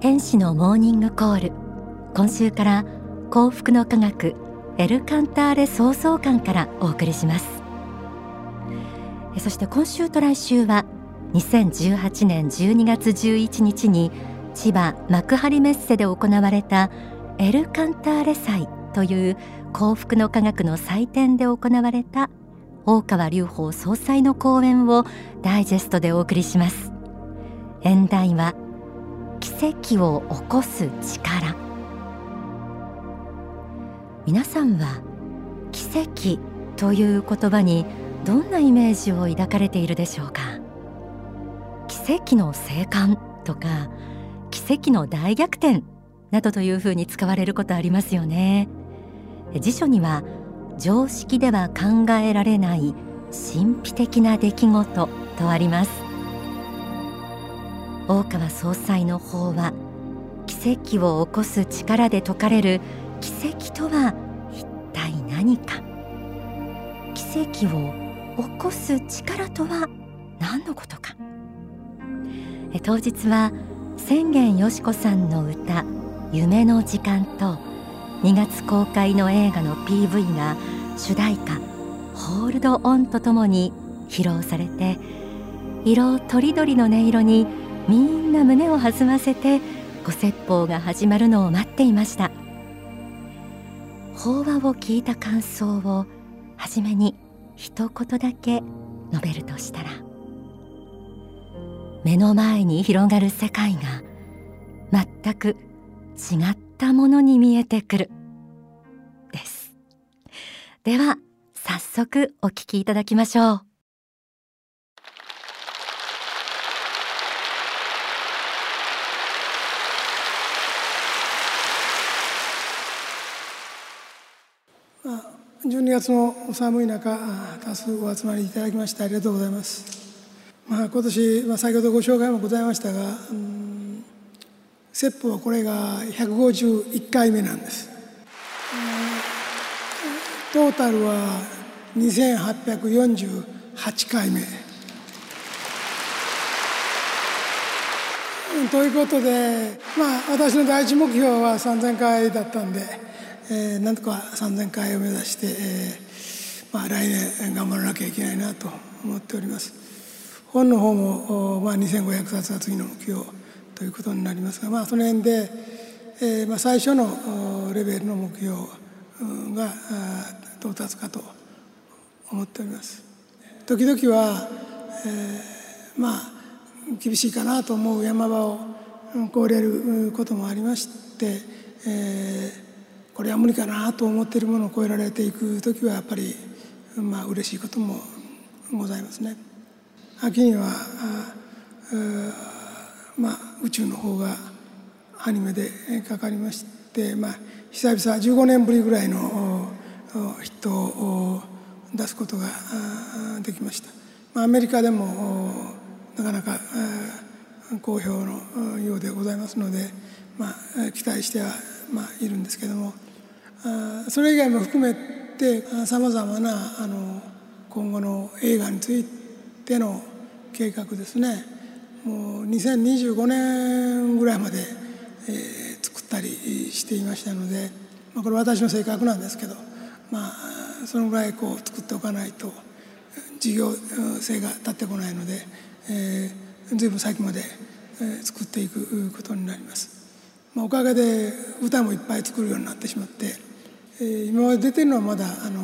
天使のモーニングコール。今週から幸福の科学エルカンターレ創造館からお送りします。そして今週と来週は2018年12月11日に千葉幕張メッセで行われたエルカンターレ祭という幸福の科学の祭典で行われた大川隆法総裁の講演をダイジェストでお送りします。演題は奇跡を起こす力。皆さんは奇跡という言葉にどんなイメージを抱かれているでしょうか？奇跡の生還とか奇跡の大逆転などというふうに使われることありますよね。辞書には常識では考えられない神秘的な出来事とあります。大川総裁の法は奇跡を起こす力で説かれる奇跡とは一体何か。奇跡を起こす力とは何のことか。当日は千元よし子さんの歌夢の時間と2月公開の映画の PV が主題歌ホールドオンとともに披露されて色とりどりの音色にみんな胸を弾ませてご説法が始まるのを待っていました。法話を聞いた感想をはじめに一言だけ述べるとしたら目の前に広がる世界が全く違ったものに見えてくる。です。では早速お聞きいただきましょう。12月の寒い中多数お集まりいただきましてありがとうございます、まあ、今年、まあ、先ほどご紹介もございましたが、うん、説法はこれが151回目なんです、トータルは2848回目。ということでまあ私の第一目標は3000回だったんでえー、なんとか3,000回を目指して、えーまあ、来年頑張らなきゃいけないなと思っております。本の方も、まあ、2500冊が次の目標ということになりますが、まあ、その辺で、えーまあ、最初のレベルの目標が到達かと思っております。時々は、えー、まあ厳しいかなと思う山場を越えれることもありまして、えーこれは無理かなと思っているものを超えられていく時はやっぱりまあ嬉しいこともございますね。秋にはまあ、宇宙の方がアニメでかかりまして、まあ、久々15年ぶりぐらいのヒットを出すことができました。まあ、アメリカでもなかなか好評のようでございますので、まあ、期待しては、まあ、いるんですけどもそれ以外も含めてさまざまなあの今後の映画についての計画ですねもう2025年ぐらいまで、えー、作ったりしていましたので、まあ、これ私の性格なんですけど、まあ、そのぐらいこう作っておかないと事業性が立ってこないので、えー、随分先まで、えー、作っていくことになります。まあ、おかげで歌もいっぱい作るようになってしまってえー、今まで出てるのはまだあの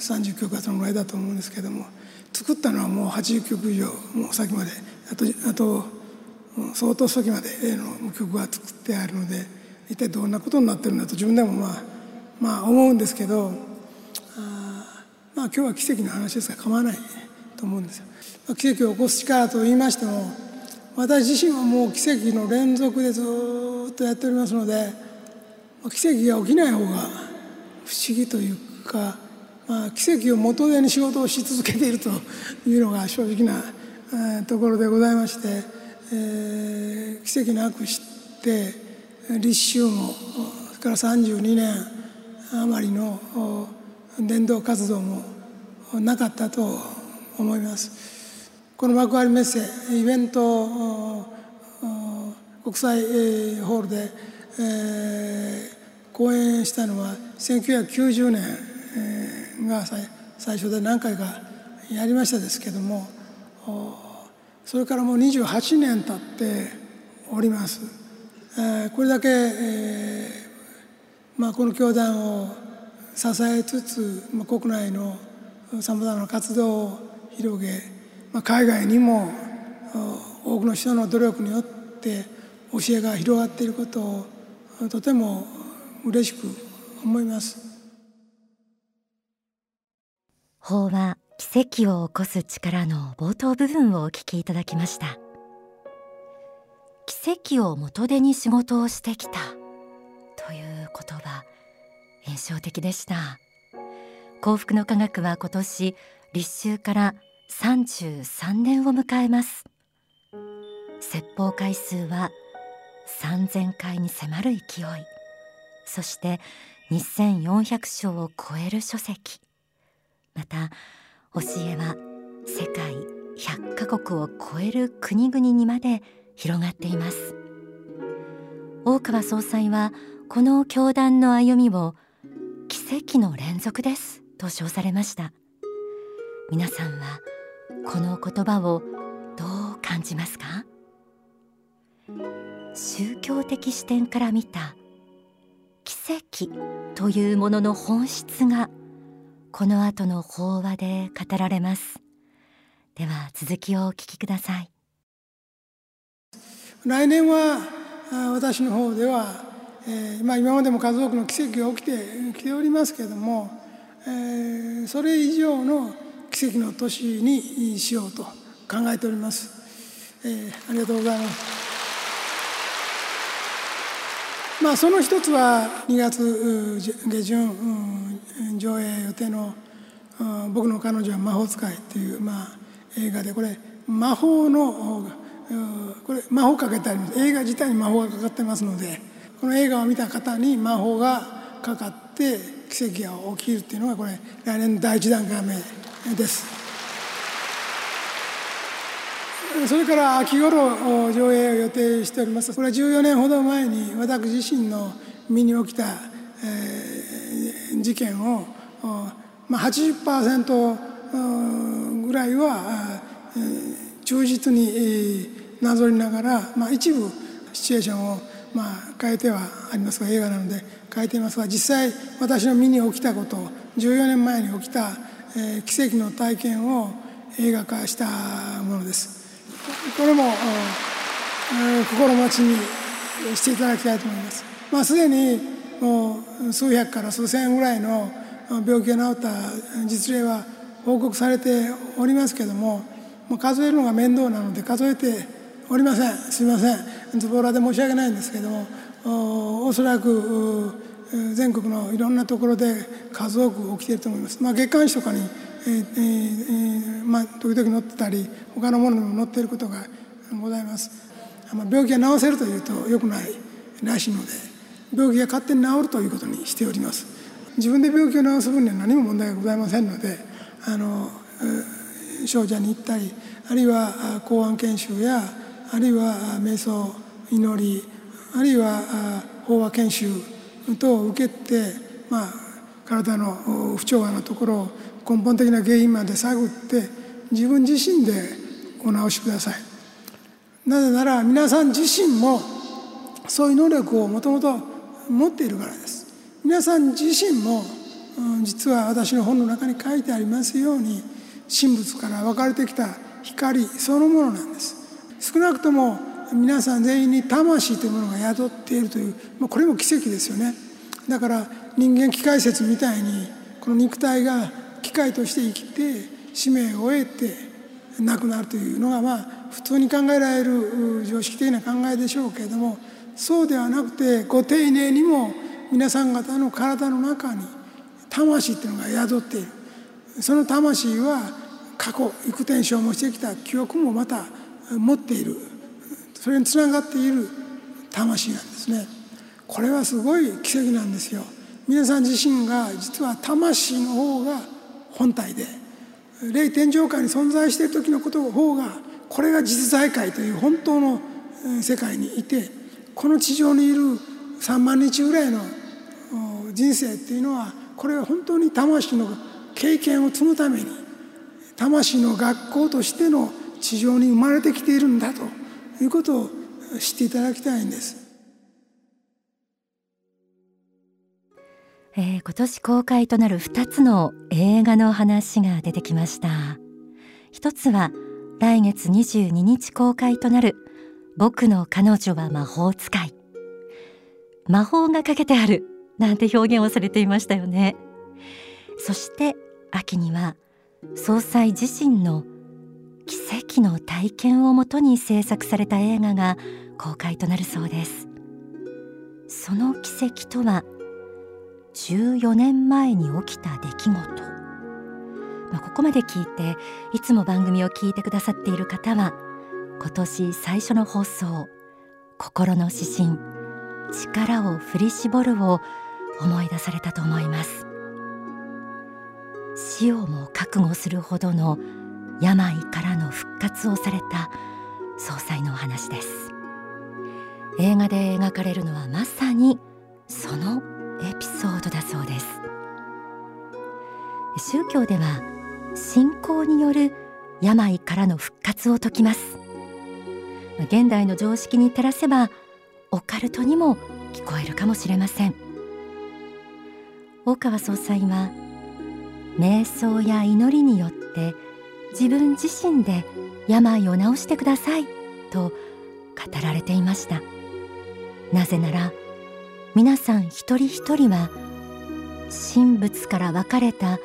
30曲かそのぐらいだと思うんですけども作ったのはもう80曲以上もう先まであとあと相当先までの曲が作ってあるので一体どんなことになってるんだと自分でもまあまあ思うんですけどあまあ今日は奇跡の話ですから構わないと思うんですよ。まあ奇跡を起こす力と言いましても私自身はもう奇跡の連続でずっとやっておりますので。奇跡が起きない方が不思議というか、まあ、奇跡を元手に仕事をし続けているというのが正直な、ところでございまして、えー、奇跡なくして立秋もそれから32年余りの伝道活動もなかったと思います。この幕張メッセイベント国際ホールで、えー、講演したのは1990年が最初で何回かやりましたですけどもそれからもう28年経っております。これだけ、えーまあ、この教団を支えつつ、まあ、国内のさまざまな活動を広げ、まあ、海外にも多くの人の努力によって教えが広がっていることをとても嬉しく思います。法は奇跡を起こす力の冒頭部分をお聞きいただきました。奇跡を元手に仕事をしてきたという言葉印象的でした。幸福の科学は今年立秋から33年を迎えます。説法回数は3000回に迫る勢い。そして2400章を超える書籍。また教えは世界100カ国を超える国々にまで広がっています。大川総裁はこの教団の歩みを奇跡の連続ですと称されました。皆さんはこの言葉をどう感じますか？宗教的視点から見た奇跡というものの本質がこの後の法話で語られます。では続きをお聞きください。来年は私の方では、えーまあ、今までも数多くの奇跡が起きてきておりますけれども、えー、それ以上の奇跡の年にしようと考えております、えー、ありがとうございます。まあ、その一つは2月下旬上映予定の「僕の彼女は魔法使い」っていう、まあ、映画でこれ魔法のこれ魔法かけてあります映画自体に魔法がかかってますのでこの映画を見た方に魔法がかかって奇跡が起きるっていうのがこれ来年の第一段階目です。それから秋頃上映を予定しておりますこれは14年ほど前に私自身の身に起きた、えー、事件を、まあ、80%ぐらいは、えー、忠実になぞりながら、まあ、一部シチュエーションを、まあ、変えてはありますが映画なので変えていますが実際私の身に起きたこと14年前に起きた、えー、奇跡の体験を映画化したものです。これも、心待ちにしていただきたいと思います。まあ、すでにもう数百から数千ぐらいの病気が治った実例は報告されておりますけどももう数えるのが面倒なので数えておりませんすみませんズボラで申し訳ないんですけどもおそらく全国のいろんなところで数多く起きていると思います。まあ、月刊誌とかにえーえー、まあ、時々乗ってたり他のものにも乗っていることがございます、まあ、病気が治せるというとよくないらしいので病気が勝手に治るということにしております。自分で病気を治す分には何も問題がございませんのであの少女に行ったりあるいは公安研修やあるいは瞑想祈りあるいは法話研修等を受けて、まあ、体の不調和なところを根本的な原因まで探って自分自身でお直しください。なぜなら皆さん自身もそういう能力をもともと持っているからです。皆さん自身も実は私の本の中に書いてありますように神仏から分かれてきた光そのものなんです。少なくとも皆さん全員に魂というものが宿っているというまこれも奇跡ですよね。だから人間機械説みたいにこの肉体が機械として生きて使命を終えて亡くなるというのがまあ普通に考えられる常識的な考えでしょうけれどもそうではなくてご丁寧にも皆さん方の体の中に魂っていうのが宿っているその魂は過去幾点消耗してきた記憶もまた持っている。それにつながっている魂なんですね。これはすごい奇跡なんですよ。皆さん自身が実は魂の方が本体で霊天上界に存在している時のことの方がこれが実在界という本当の世界にいてこの地上にいる3万日ぐらいの人生っていうのはこれは本当に魂の経験を積むために魂の学校としての地上に生まれてきているんだということを知っていただきたいんです。えー、今年公開となる2つの映画の話が出てきました。一つは来月22日公開となる僕の彼女は魔法使い。魔法がかけてあるなんて表現をされていましたよね。そして秋には総裁自身の奇跡の体験をもとに制作された映画が公開となるそうです。その奇跡とは14年前に起きた出来事、まあ、ここまで聞いていつも番組を聞いてくださっている方は今年最初の放送心の指針力を振り絞るを思い出されたと思います。死をも覚悟するほどの病からの復活をされた総裁のお話です。映画で描かれるのはまさにそのエピソード。だそうです。宗教では信仰による病からの復活を説きます。現代の常識に照らせばオカルトにも聞こえるかもしれません。大川総裁は瞑想や祈りによって自分自身で病を治してくださいと語られていました。なぜなら皆さん一人一人は神仏から分かれた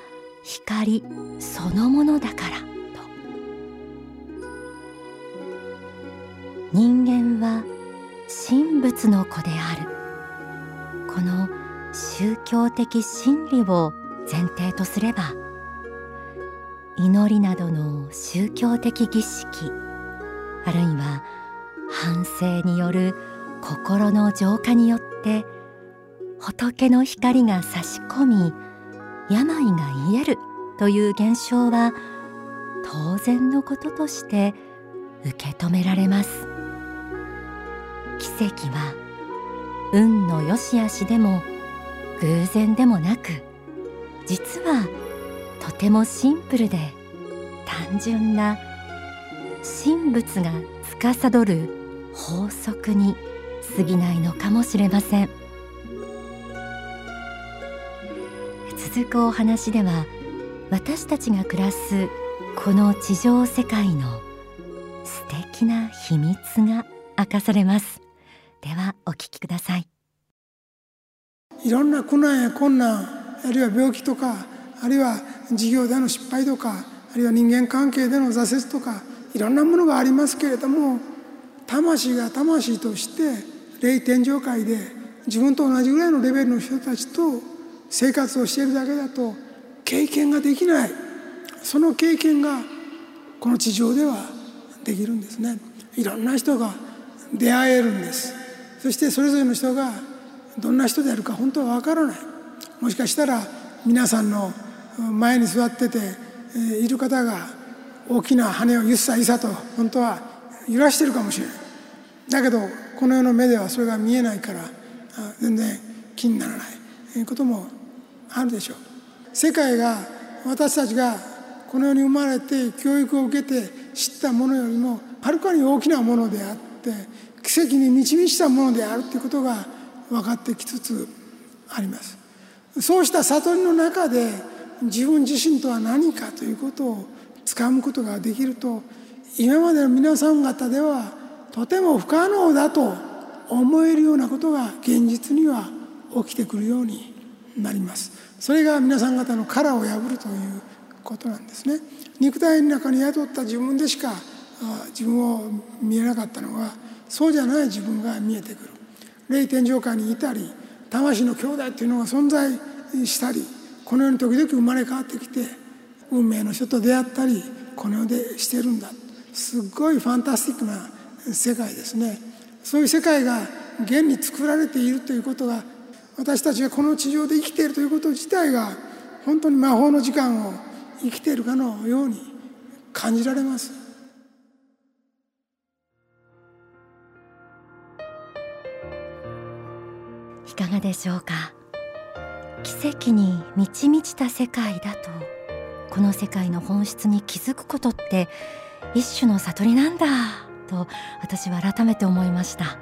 光そのものだからと。人間は神仏の子である。この宗教的真理を前提とすれば祈りなどの宗教的儀式あるいは反省による心の浄化によって仏の光が差し込み病が癒えるという現象は当然のこととして受け止められます。奇跡は運の良し悪しでも偶然でもなく実はとてもシンプルで単純な神仏が司る法則に過ぎないのかもしれません。続くお話では私たちが暮らすこの地上世界の素敵な秘密が明かされます。ではお聞きください。いろんな苦難や困難あるいは病気とかあるいは事業での失敗とかあるいは人間関係での挫折とかいろんなものがありますけれども魂が魂として霊天上界で自分と同じぐらいのレベルの人たちと生活をしているだけだと経験ができない。その経験がこの地上ではできるんですね。いろんな人が出会えるんです。そしてそれぞれの人がどんな人であるか本当は分からない。もしかしたら皆さんの前に座ってている方が大きな羽をゆっさいさと本当は揺らしてるかもしれない。だけどこの世の目ではそれが見えないから全然気にならない。こともあるでしょう。世界が私たちがこの世に生まれて教育を受けて知ったものよりもはるかに大きなものであって奇跡に満ち満ちたものであるということが分かってきつつあります。そうした悟りの中で自分自身とは何かということをつかむことができると今までの皆さん方ではとても不可能だと思えるようなことが現実には起きてくるようになります。それが皆さん方の殻を破るということなんですね。肉体の中に宿った自分でしか自分を見えなかったのがそうじゃない自分が見えてくる。霊天上界にいたり魂の兄弟っていうのが存在したりこの世に時々生まれ変わってきて運命の人と出会ったりこの世でしてるんだ。すっごいファンタスティックな世界ですね。そういう世界が現に作られているということが私たちがこの地上で生きているということ自体が本当に魔法の時間を生きているかのように感じられます。いかがでしょうか？奇跡に満ち満ちた世界だとこの世界の本質に気づくことって一種の悟りなんだと私は改めて思いました。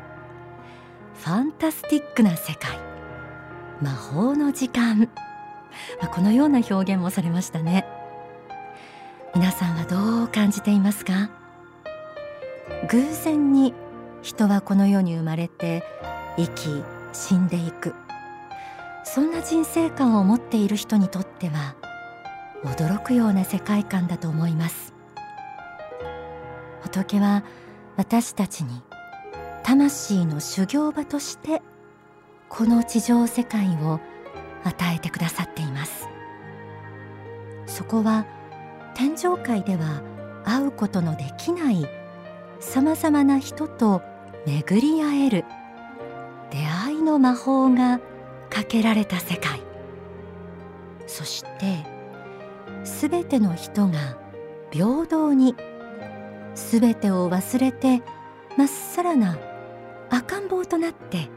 ファンタスティックな世界。魔法の時間。このような表現もされましたね。皆さんはどう感じていますか？偶然に人はこの世に生まれて生き死んでいく。そんな人生観を持っている人にとっては驚くような世界観だと思います。仏は私たちに魂の修行場としてこの地上世界を与えてくださっています。そこは天上界では会うことのできないさまざまな人と巡り合える出会いの魔法がかけられた世界。そしてすべての人が平等にすべてを忘れてまっさらな赤ん坊となって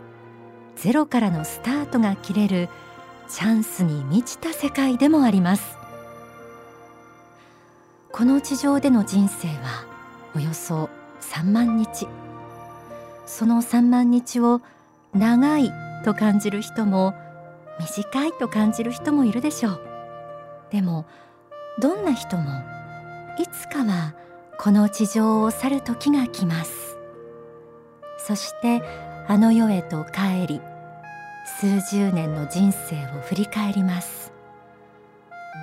ゼロからのスタートが切れるチャンスに満ちた世界でもあります。この地上での人生はおよそ3万日。その3万日を長いと感じる人も短いと感じる人もいるでしょう。でもどんな人もいつかはこの地上を去る時が来ます。そしてあの世へと帰り数十年の人生を振り返ります。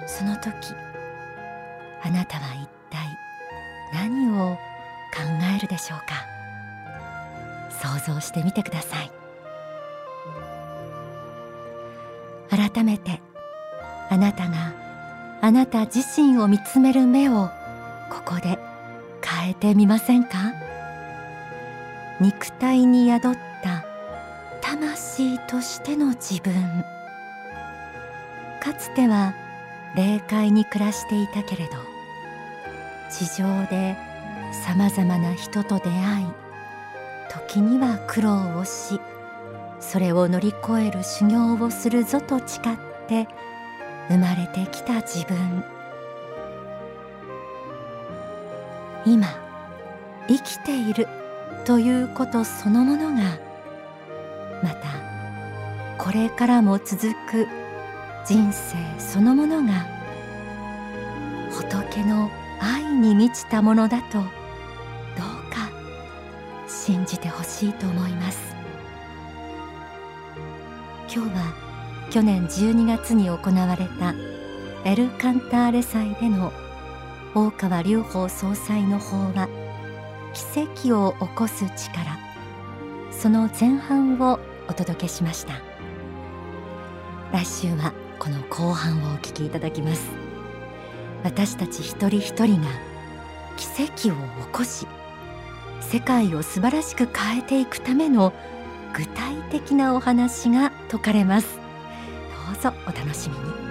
その時あなたは一体何を考えるでしょうか？想像してみてください。改めてあなたがあなた自身を見つめる目をここで変えてみませんか？肉体に宿った魂としての自分。かつては霊界に暮らしていたけれど地上でさまざまな人と出会い時には苦労をしそれを乗り越える修行をするぞと誓って生まれてきた自分。今生きている。ということそのものがまたこれからも続く人生そのものが仏の愛に満ちたものだとどうか信じてほしいと思います。今日は去年12月に行われたエル・カンターレ祭での大川隆法総裁の法話。奇跡を起こす力。その前半をお届けしました。来週はこの後半をお聞きいただきます。私たち一人一人が奇跡を起こし世界を素晴らしく変えていくための具体的なお話が説かれます。どうぞお楽しみに。